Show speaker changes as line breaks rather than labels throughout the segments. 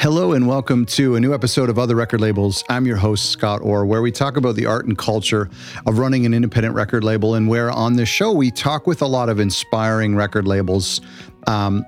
Hello and welcome to a new episode of Other Record Labels. I'm your host, Scott Orr, where we talk about the art and culture of running an independent record label, and where on this show we talk with a lot of inspiring record labels. Um,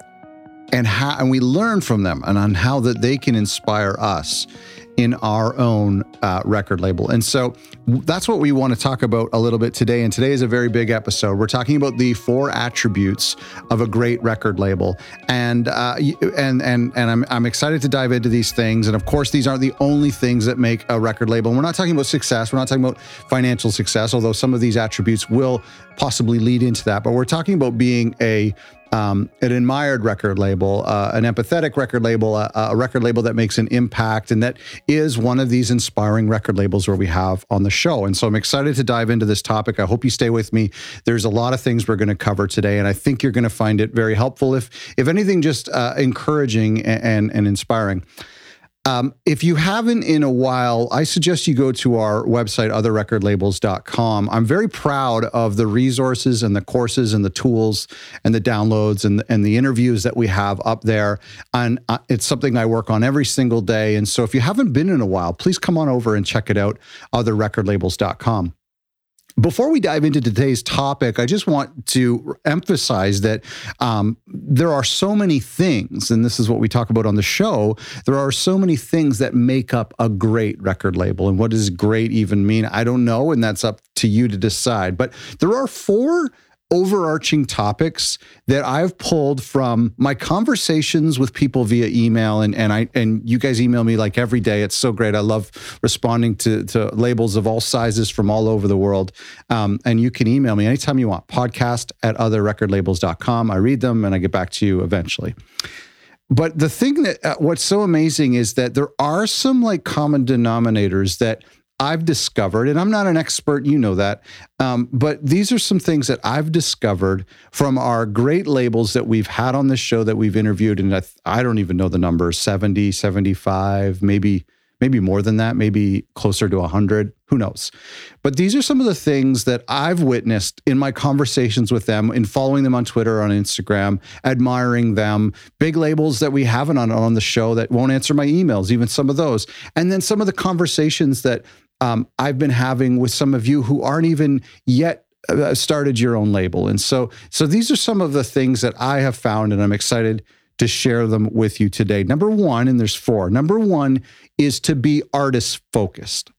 and how and we learn from them and on how that they can inspire us in our own uh, record label. And so that's what we want to talk about a little bit today. And today is a very big episode. We're talking about the four attributes of a great record label. And uh, and and and I'm I'm excited to dive into these things. And of course, these aren't the only things that make a record label. And we're not talking about success. We're not talking about financial success, although some of these attributes will possibly lead into that. But we're talking about being a um, an admired record label, uh, an empathetic record label, a, a, record label that makes an impact, and that is one of these inspiring record labels where we have on the show. And so I'm excited to dive into this topic. I hope you stay with me. There's a lot of things we're going to cover today, and I think you're going to find it very helpful. If if anything, just uh, encouraging and, and, and inspiring. Um, if you haven't in a while, I suggest you go to our website, otherrecordlabels.com. I'm very proud of the resources and the courses and the tools and the downloads and, and the interviews that we have up there. And uh, it's something I work on every single day. And so if you haven't been in a while, please come on over and check it out, otherrecordlabels.com. Before we dive into today's topic, I just want to emphasize that um, there are so many things, and this is what we talk about on the show. There are so many things that make up a great record label. And what does great even mean? I don't know. And that's up to you to decide. But there are four overarching topics that I've pulled from my conversations with people via email and and I and you guys email me like every day. It's so great. I love responding to to labels of all sizes from all over the world. Um, and you can email me anytime you want. Podcast at otherrecordlabels.com. I read them and I get back to you eventually. But the thing that uh, what's so amazing is that there are some like common denominators that I've discovered, and I'm not an expert, you know that, um, but these are some things that I've discovered from our great labels that we've had on this show that we've interviewed. And I, I don't even know the numbers 70, 75, maybe maybe more than that, maybe closer to 100, who knows. But these are some of the things that I've witnessed in my conversations with them, in following them on Twitter, on Instagram, admiring them, big labels that we haven't on, on the show that won't answer my emails, even some of those. And then some of the conversations that um, I've been having with some of you who aren't even yet uh, started your own label. And so, so these are some of the things that I have found, and I'm excited to share them with you today. Number one, and there's four. Number one is to be artist focused.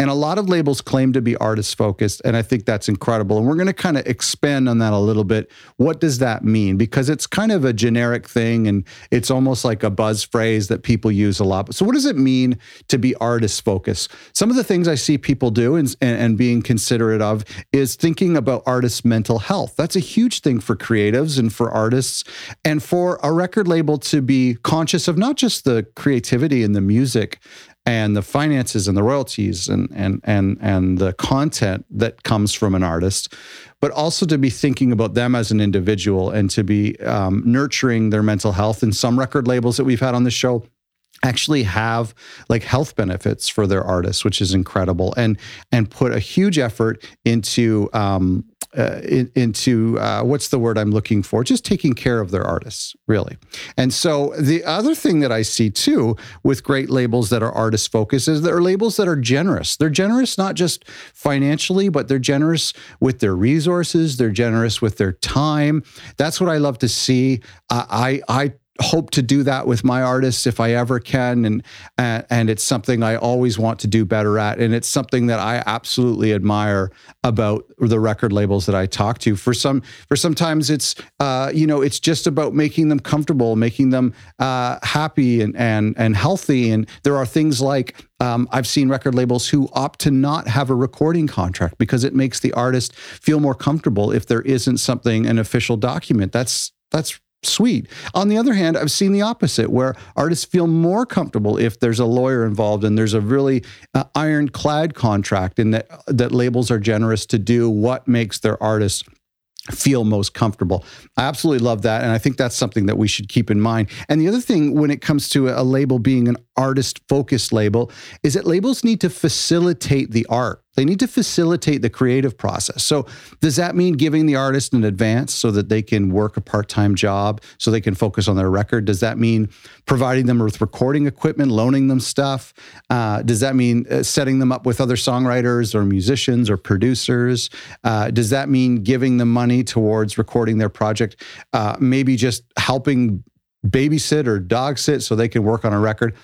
And a lot of labels claim to be artist focused. And I think that's incredible. And we're going to kind of expand on that a little bit. What does that mean? Because it's kind of a generic thing and it's almost like a buzz phrase that people use a lot. So, what does it mean to be artist focused? Some of the things I see people do and, and being considerate of is thinking about artists' mental health. That's a huge thing for creatives and for artists, and for a record label to be conscious of not just the creativity and the music and the finances and the royalties and and and and the content that comes from an artist, but also to be thinking about them as an individual and to be um, nurturing their mental health. And some record labels that we've had on the show actually have like health benefits for their artists, which is incredible, and and put a huge effort into um, uh, in, into uh, what's the word I'm looking for? Just taking care of their artists, really. And so the other thing that I see too with great labels that are artist focused is there are labels that are generous. They're generous not just financially, but they're generous with their resources. They're generous with their time. That's what I love to see. Uh, I I hope to do that with my artists if I ever can, and and, it's something I always want to do better at, and it's something that I absolutely admire about the record labels that I talk to. For some, for sometimes it's uh, you know it's just about making them comfortable, making them uh, happy and and and healthy, and there are things like um, I've seen record labels who opt to not have a recording contract because it makes the artist feel more comfortable if there isn't something an official document. That's that's sweet. On the other hand, I've seen the opposite where artists feel more comfortable if there's a lawyer involved and there's a really uh, ironclad contract and that that labels are generous to do what makes their artists feel most comfortable. I absolutely love that. And I think that's something that we should keep in mind. And the other thing when it comes to a label being an artist focused label is that labels need to facilitate the art. They need to facilitate the creative process. So, does that mean giving the artist an advance so that they can work a part time job, so they can focus on their record? Does that mean providing them with recording equipment, loaning them stuff? Uh, does that mean uh, setting them up with other songwriters or musicians or producers? Uh, does that mean giving them money towards recording their project? Uh, maybe just helping babysit or dog sit so they can work on a record.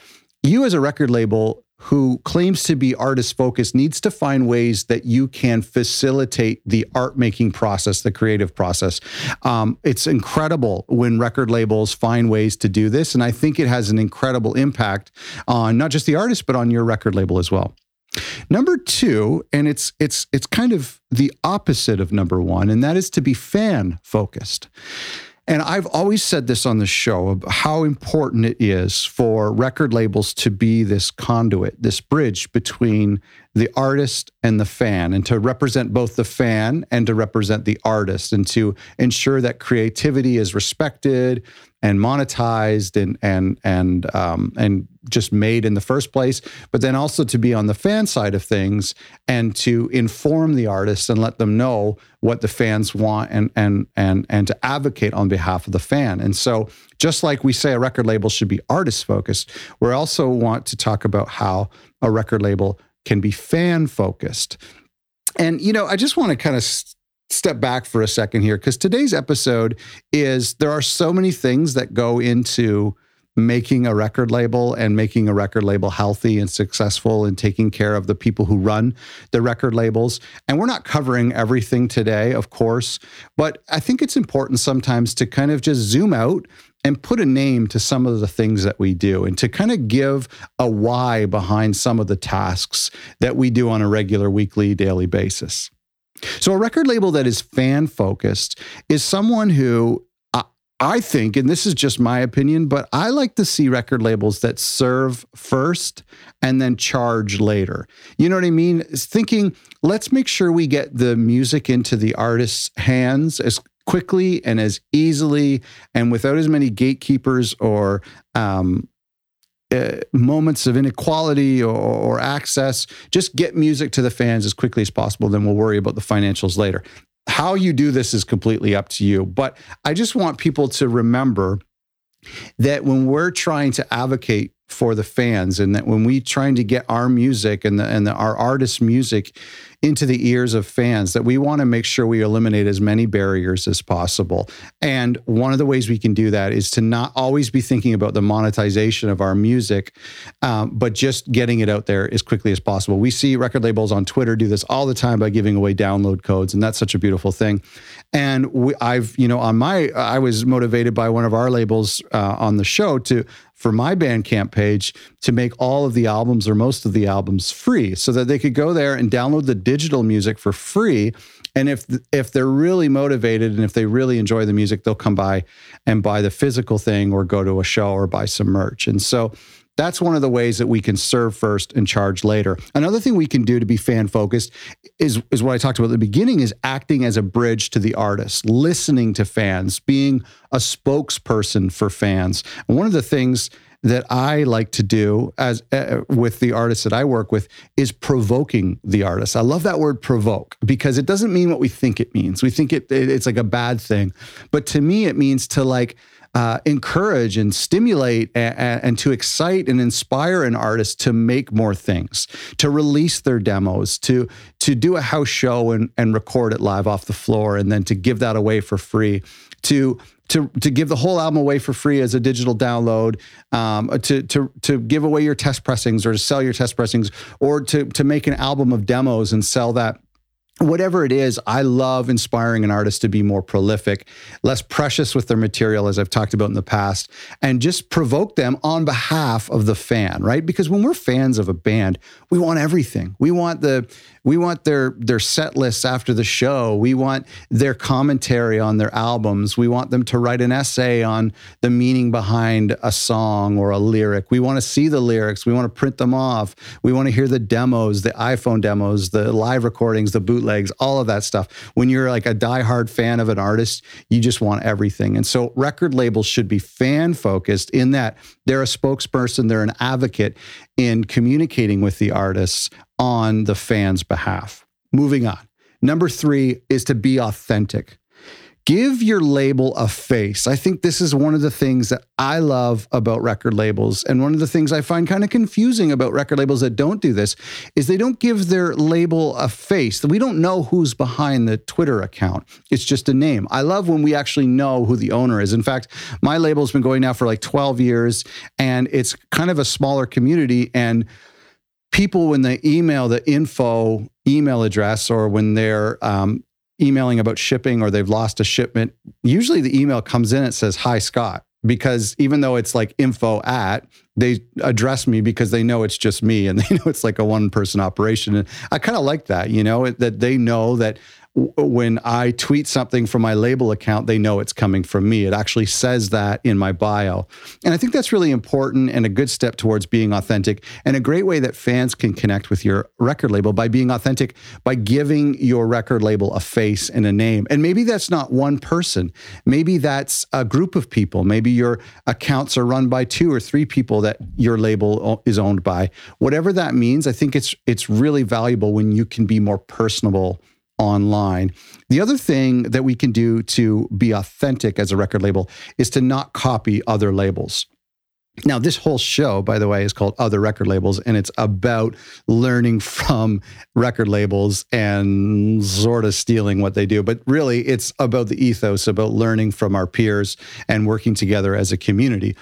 You, as a record label, who claims to be artist focused needs to find ways that you can facilitate the art making process, the creative process. Um, it's incredible when record labels find ways to do this. And I think it has an incredible impact on not just the artist, but on your record label as well. Number two, and it's it's it's kind of the opposite of number one, and that is to be fan focused. And I've always said this on the show how important it is for record labels to be this conduit, this bridge between the artist and the fan, and to represent both the fan and to represent the artist, and to ensure that creativity is respected and monetized and and and um, and just made in the first place, but then also to be on the fan side of things and to inform the artists and let them know what the fans want and and and and to advocate on behalf of the fan. And so just like we say a record label should be artist focused, we also want to talk about how a record label can be fan focused. And you know, I just want to kind of step back for a second here because today's episode is there are so many things that go into making a record label and making a record label healthy and successful and taking care of the people who run the record labels. And we're not covering everything today, of course, but I think it's important sometimes to kind of just zoom out and put a name to some of the things that we do and to kind of give a why behind some of the tasks that we do on a regular weekly daily basis. So, a record label that is fan focused is someone who I think, and this is just my opinion, but I like to see record labels that serve first and then charge later. You know what I mean? It's thinking, let's make sure we get the music into the artist's hands as quickly and as easily and without as many gatekeepers or um, uh, moments of inequality or, or, access. Just get music to the fans as quickly as possible. Then we'll worry about the financials later. How you do this is completely up to you. But I just want people to remember that when we're trying to advocate for the fans and that when we're trying to get our music and the, and the, our artists music into the ears of fans that we want to make sure we eliminate as many barriers as possible. And one of the ways we can do that is to not always be thinking about the monetization of our music, um, but just getting it out there as quickly as possible. We see record labels on Twitter do this all the time by giving away download codes, and that's such a beautiful thing. And we, I've, you know, on my, I was motivated by one of our labels uh, on the show to for my Bandcamp page to make all of the albums or most of the albums free so that they could go there and download the digital music for free. And if if they're really motivated and if they really enjoy the music, they'll come by and buy the physical thing or go to a show or buy some merch. And so that's one of the ways that we can serve first and charge later. Another thing we can do to be fan focused is, is what I talked about at the beginning is acting as a bridge to the artist, listening to fans, being a spokesperson for fans. And one of the things that I like to do as uh, with the artists that I work with is provoking the artist. I love that word provoke because it doesn't mean what we think it means. We think it, it it's like a bad thing, but to me it means to like uh, encourage and stimulate and, and, to excite and inspire an artist to make more things, to release their demos, to to do a house show and, and record it live off the floor, and then to give that away for free, to to to give the whole album away for free as a digital download, um, to to to give away your test pressings or to sell your test pressings, or to to make an album of demos and sell that whatever it is, I love inspiring an artist to be more prolific, less precious with their material, as I've talked about in the past, and just provoke them on behalf of the fan, right? Because when we're fans of a band, we want everything. We want the we want their their set lists after the show. We want their commentary on their albums. We want them to write an essay on the meaning behind a song or a lyric. We want to see the lyrics. We want to print them off. We want to hear the demos, the iPhone demos, the live recordings, the bootlegs, all of that stuff. When you're like a diehard fan of an artist, you just want everything. And so record labels should be fan focused in that they're a spokesperson, they're an advocate in communicating with the artists on the fan's behalf. Moving on. Number three is to be authentic. Give your label a face. I think this is one of the things that I love about record labels. And one of the things I find kind of confusing about record labels that don't do this is they don't give their label a face. We don't know who's behind the Twitter account. It's just a name. I love when we actually know who the owner is. In fact, my label's been going now for like 12 years and it's kind of a smaller community. And people, when they email the info email address or when they're um, emailing about shipping or they've lost a shipment, usually the email comes in, it says, Hi, Scott. Because even though it's like info at, they address me because they know it's just me and they know it's like a one person operation. And I kind of like that, you know, that they know that when I tweet something from my label account, they know it's coming from me. It actually says that in my bio. And I think that's really important and a good step towards being authentic and a great way that fans can connect with your record label by being authentic, by giving your record label a face and a name. And maybe that's not one person, maybe that's a group of people. Maybe your accounts are run by two or three people that your label is owned by. Whatever that means, I think it's it's really valuable when you can be more personable online. The other thing that we can do to be authentic as a record label is to not copy other labels. Now, this whole show, by the way, is called Other Record Labels, and it's about learning from record labels and sort of stealing what they do. But really, it's about the ethos, about learning from our peers and working together as a community.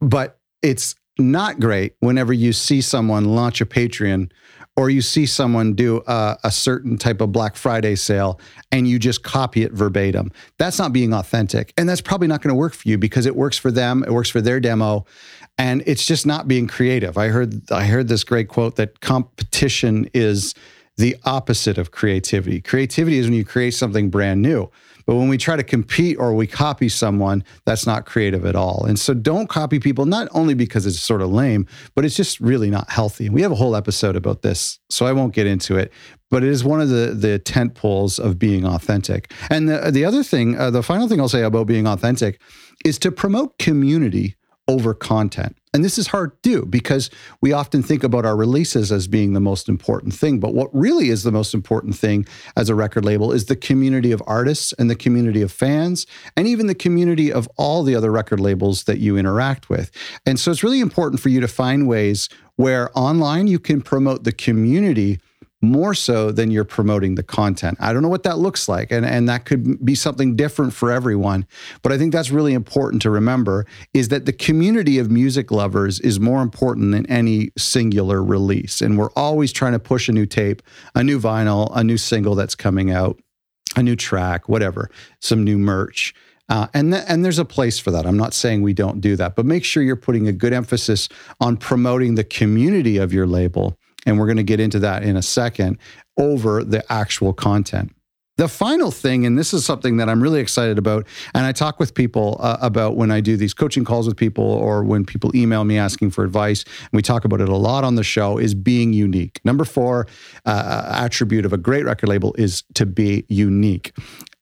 But it's not great whenever you see someone launch a Patreon or you see someone do a, a, certain type of Black Friday sale and you just copy it verbatim. That's not being authentic. And that's probably not going to work for you because it works for them, it works for their demo, and it's just not being creative. I heard I heard this great quote that competition is the opposite of creativity. Creativity is when you create something brand new. But when we try to compete or we copy someone, that's not creative at all. And so don't copy people, not only because it's sort of lame, but it's just really not healthy. And we have a whole episode about this, so I won't get into it. But it is one of the the tent poles of being authentic. And the, the other thing, uh, the final thing I'll say about being authentic is to promote community over content. And this is hard to do because we often think about our releases as being the most important thing. But what really is the most important thing as a record label is the community of artists and the community of fans, and even the community of all the other record labels that you interact with. And so it's really important for you to find ways where online you can promote the community more so than you're promoting the content. I don't know what that looks like. And, and that could be something different for everyone. But I think that's really important to remember is that the community of music lovers is more important than any singular release. And we're always trying to push a new tape, a new vinyl, a new single that's coming out, a new track, whatever, some new merch. Uh, and, th- and there's a place for that. I'm not saying we don't do that, but make sure you're putting a good emphasis on promoting the community of your label and we're going to get into that in a second, over the actual content. The final thing, and this is something that I'm really excited about, and I talk with people uh, about when I do these coaching calls with people or when people email me asking for advice, and we talk about it a lot on the show, is being unique. Number four uh, attribute of a great record label is to be unique.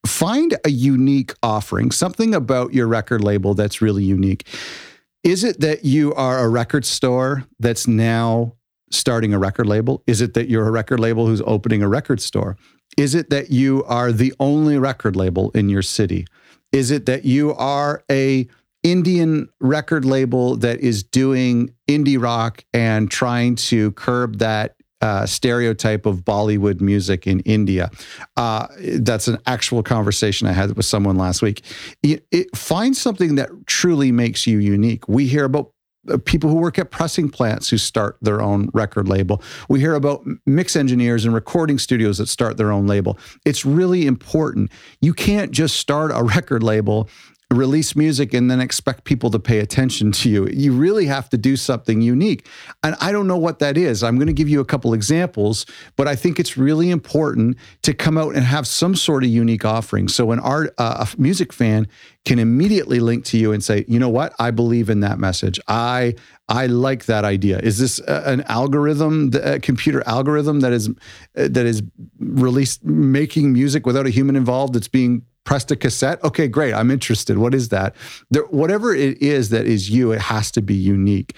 Find a unique offering, something about your record label that's really unique. Is it that you are a record store that's now starting a record label? Is it that you're a record label who's opening a record store? Is it that you are the only record label in your city? Is it that you are a Indian record label that is doing indie rock and trying to curb that uh, stereotype of Bollywood music in India. Uh, that's an actual conversation I had with someone last week. It, it, find something that truly makes you unique. We hear about Uh, people who work at pressing plants who start their own record label. We hear about mix engineers and recording studios that start their own label. It's really important. You can't just start a record label release music and then expect people to pay attention to you. You really have to do something unique. And I don't know what that is. I'm going to give you a couple examples, but I think it's really important to come out and have some sort of unique offering. So an art uh, a music fan can immediately link to you and say, "You know what? I believe in that message. I I like that idea. Is this an algorithm, a computer algorithm that is that is released making music without a human involved that's being pressed a cassette. Okay, great. I'm interested. What is that? There, whatever it is that is you, it has to be unique.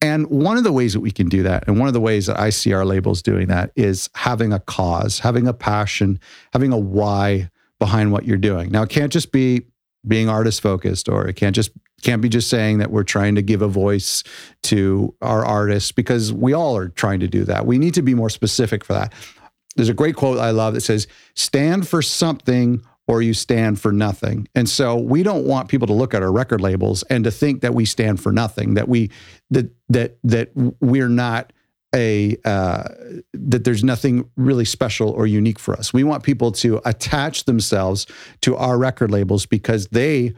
And one of the ways that we can do that, and one of the ways that I see our labels doing that, is having a cause, having a passion, having a why behind what you're doing. Now, it can't just be being artist focused, or it can't just can't be just saying that we're trying to give a voice to our artists because we all are trying to do that. We need to be more specific for that. There's a great quote I love that says, "Stand for something or you stand for nothing. And so we don't want people to look at our record labels and to think that we stand for nothing, that we that that that we're not a uh, that there's nothing really special or unique for us. We want people to attach themselves to our record labels because they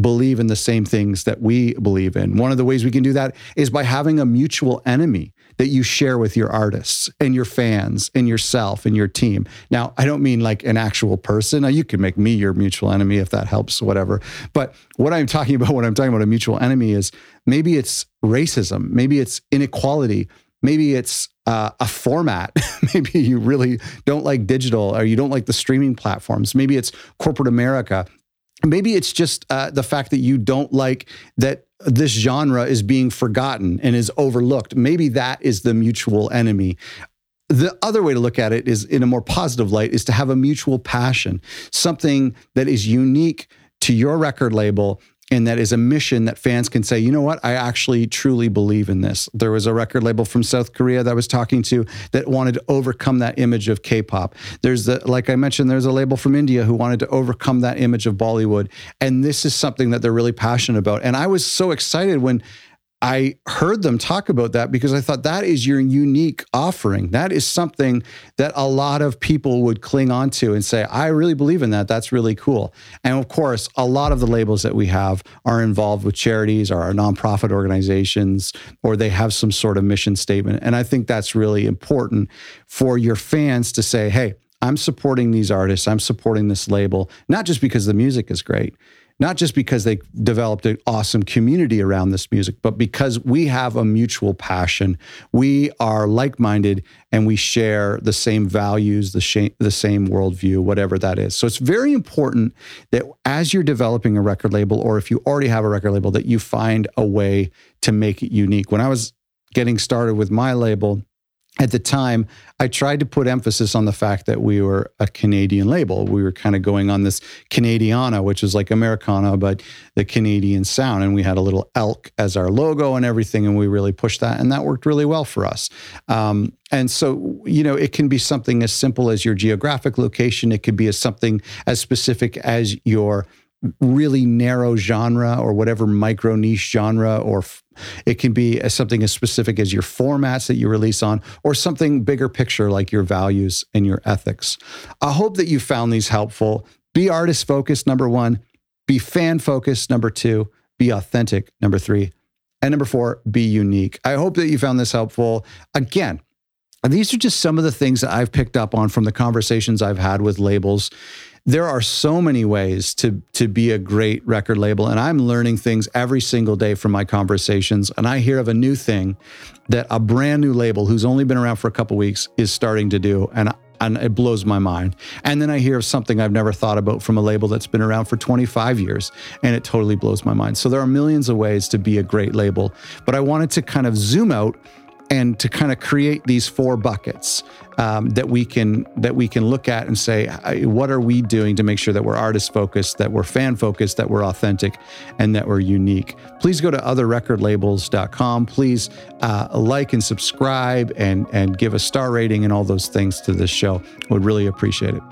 believe in the same things that we believe in. One of the ways we can do that is by having a mutual enemy that you share with your artists and your fans and yourself and your team. Now, I don't mean like an actual person. Now, you can make me your mutual enemy if that helps, whatever. But what I'm talking about, when I'm talking about a mutual enemy, is maybe it's racism, maybe it's inequality, maybe it's uh, a format. maybe you really don't like digital or you don't like the streaming platforms. Maybe it's corporate America. Maybe it's just uh, the fact that you don't like that this genre is being forgotten and is overlooked. Maybe that is the mutual enemy. The other way to look at it is in a more positive light is to have a mutual passion, something that is unique to your record label and that is a mission that fans can say, you know what, I actually truly believe in this. There was a record label from South Korea that I was talking to that wanted to overcome that image of K-pop. There's the, like I mentioned, there's a label from India who wanted to overcome that image of Bollywood, and this is something that they're really passionate about. And I was so excited when I heard them talk about that because I thought that is your unique offering. That is something that a lot of people would cling on to and say, I really believe in that. That's really cool. And of course, a lot of the labels that we have are involved with charities or are nonprofit organizations, or they have some sort of mission statement. And I think that's really important for your fans to say, hey, I'm supporting these artists, I'm supporting this label, not just because the music is great, not just because they developed an awesome community around this music, but because we have a mutual passion. We are like minded and we share the same values, the, sh- the same worldview, whatever that is. So it's very important that as you're developing a record label, or if you already have a record label, that you find a way to make it unique. When I was getting started with my label, at the time, I tried to put emphasis on the fact that we were a Canadian label. We were kind of going on this Canadiana, which is like Americana, but the Canadian sound. And we had a little elk as our logo and everything. And we really pushed that. And that worked really well for us. Um, and so, you know, it can be something as simple as your geographic location, it could be as something as specific as your really narrow genre or whatever micro niche genre or it can be as something as specific as your formats that you release on or something bigger picture like your values and your ethics. I hope that you found these helpful. Be artist focused number one. Be fan focused number two. Be authentic number three. And number four be unique. I hope that you found this helpful. Again these are just some of the things that I've picked up on from the conversations I've had with labels there are so many ways to to be a great record label and i'm learning things every single day from my conversations and i hear of a new thing that a brand new label who's only been around for a couple weeks is starting to do and and it blows my mind. And then I hear of something I've never thought about from a label that's been around for 25 years, and it totally blows my mind. So there are millions of ways to be a great label, but I wanted to kind of zoom out and to kind of create these four buckets um, that we can that we can look at and say what are we doing to make sure that we're artist focused that we're fan focused that we're authentic and that we're unique? Please go to otherrecordlabels.com please uh, like and subscribe and and give a star rating and all those things to this show. Would really appreciate it